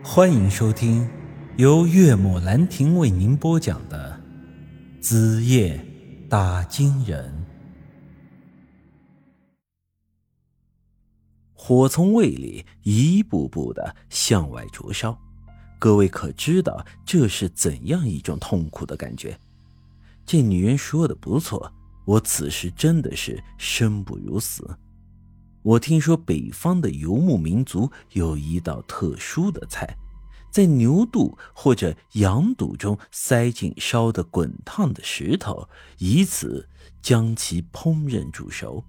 欢迎收听由岳母兰亭为您播讲的《子夜打金人》。火从胃里一步步的向外灼烧，各位可知道这是怎样一种痛苦的感觉？这女人说的不错，我此时真的是生不如死。我听说北方的游牧民族有一道特殊的菜，在牛肚或者羊肚中塞进烧得滚烫的石头，以此将其烹饪煮熟。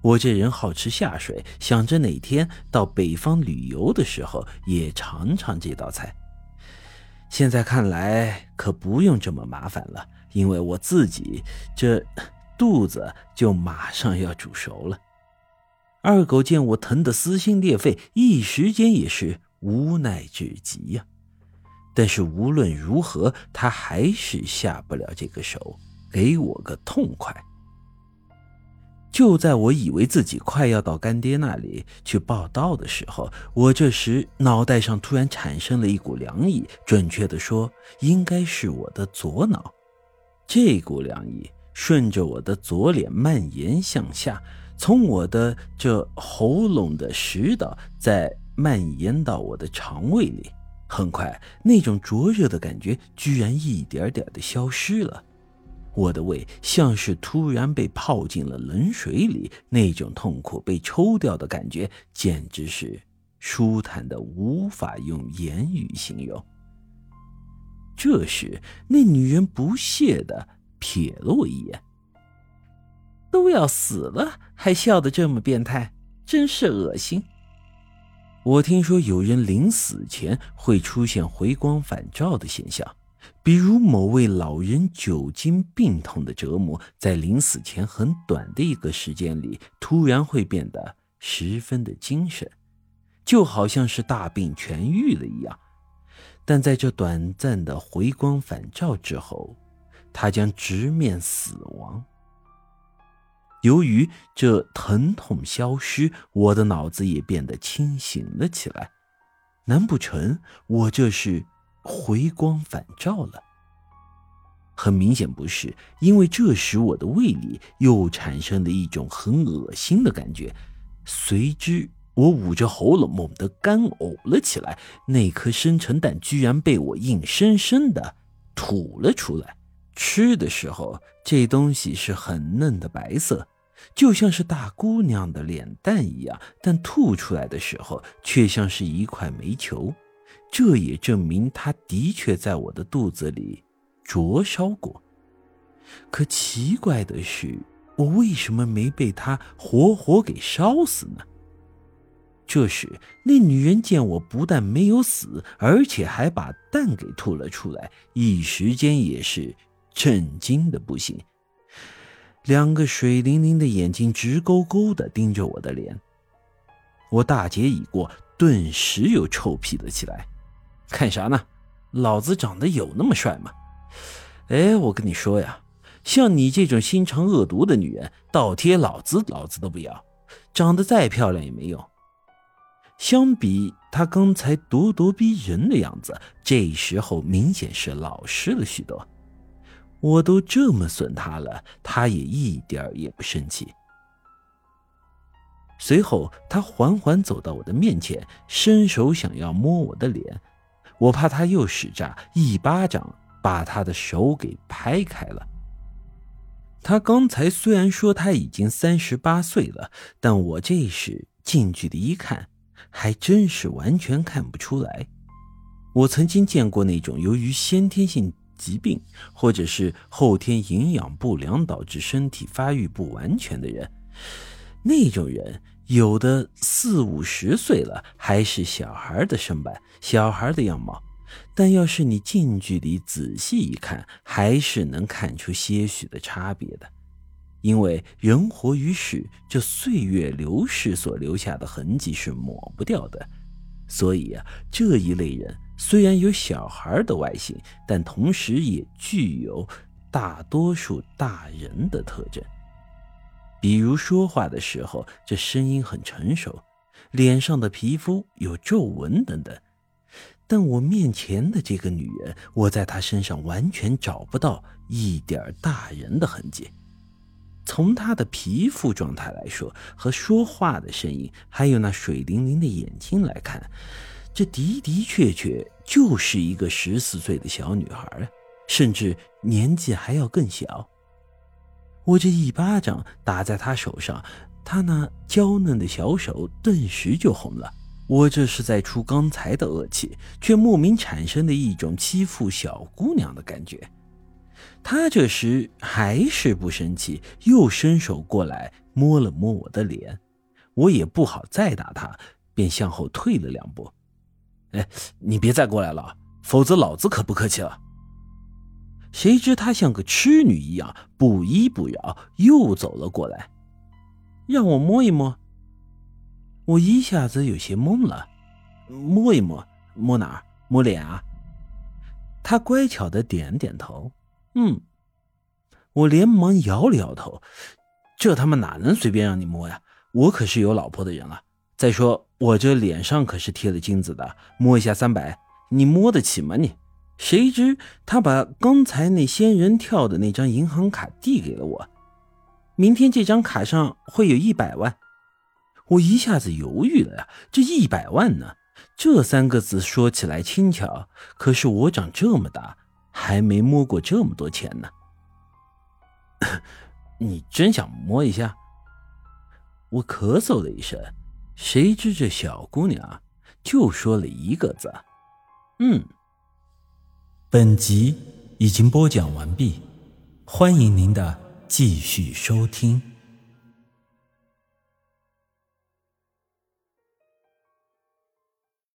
我这人好吃下水，想着哪天到北方旅游的时候也尝尝这道菜。现在看来可不用这么麻烦了，因为我自己这肚子就马上要煮熟了。二狗见我疼得撕心裂肺，一时间也是无奈至极呀。但是无论如何，他还是下不了这个手，给我个痛快。就在我以为自己快要到干爹那里去报道的时候，我这时脑袋上突然产生了一股凉意，准确的说，应该是我的左脑。这股凉意顺着我的左脸蔓延向下。从我的这喉咙的食道，再蔓延到我的肠胃里，很快，那种灼热的感觉居然一点点的消失了。我的胃像是突然被泡进了冷水里，那种痛苦被抽掉的感觉，简直是舒坦的无法用言语形容。这时，那女人不屑的瞥了我一眼。都要死了，还笑得这么变态，真是恶心。我听说有人临死前会出现回光返照的现象，比如某位老人久经病痛的折磨，在临死前很短的一个时间里，突然会变得十分的精神，就好像是大病痊愈了一样。但在这短暂的回光返照之后，他将直面死亡。由于这疼痛消失，我的脑子也变得清醒了起来。难不成我这是回光返照了？很明显不是，因为这时我的胃里又产生了一种很恶心的感觉。随之，我捂着喉咙猛地干呕了起来。那颗生辰蛋居然被我硬生生的吐了出来。吃的时候，这东西是很嫩的白色，就像是大姑娘的脸蛋一样，但吐出来的时候却像是一块煤球。这也证明它的确在我的肚子里灼烧过。可奇怪的是，我为什么没被它活活给烧死呢？这时，那女人见我不但没有死，而且还把蛋给吐了出来，一时间也是。震惊的不行，两个水灵灵的眼睛直勾勾的盯着我的脸。我大劫已过，顿时又臭屁了起来。看啥呢？老子长得有那么帅吗？哎，我跟你说呀，像你这种心肠恶毒的女人，倒贴老子，老子都不要。长得再漂亮也没用。相比她刚才咄咄逼人的样子，这时候明显是老实了许多。我都这么损他了，他也一点也不生气。随后，他缓缓走到我的面前，伸手想要摸我的脸，我怕他又使诈，一巴掌把他的手给拍开了。他刚才虽然说他已经三十八岁了，但我这时近距离一看，还真是完全看不出来。我曾经见过那种由于先天性。疾病，或者是后天营养不良导致身体发育不完全的人，那种人有的四五十岁了还是小孩的身板、小孩的样貌，但要是你近距离仔细一看，还是能看出些许的差别的。因为人活于世，这岁月流逝所留下的痕迹是抹不掉的，所以啊，这一类人。虽然有小孩的外形，但同时也具有大多数大人的特征，比如说话的时候，这声音很成熟，脸上的皮肤有皱纹等等。但我面前的这个女人，我在她身上完全找不到一点大人的痕迹。从她的皮肤状态来说，和说话的声音，还有那水灵灵的眼睛来看，这的的确确就是一个十四岁的小女孩，甚至年纪还要更小。我这一巴掌打在她手上，她那娇嫩的小手顿时就红了。我这是在出刚才的恶气，却莫名产生的一种欺负小姑娘的感觉。他这时还是不生气，又伸手过来摸了摸我的脸，我也不好再打他，便向后退了两步。哎，你别再过来了，否则老子可不客气了。谁知他像个痴女一样不依不饶，又走了过来，让我摸一摸。我一下子有些懵了，摸一摸，摸哪儿？摸脸啊？他乖巧的点点头，嗯。我连忙摇了摇头，这他妈哪能随便让你摸呀？我可是有老婆的人了。再说我这脸上可是贴了金子的，摸一下三百，你摸得起吗？你？谁知他把刚才那仙人跳的那张银行卡递给了我，明天这张卡上会有一百万。我一下子犹豫了呀，这一百万呢？这三个字说起来轻巧，可是我长这么大还没摸过这么多钱呢。你真想摸一下？我咳嗽了一声，谁知这小姑娘就说了一个字：“嗯。”本集已经播讲完毕，欢迎您的继续收听。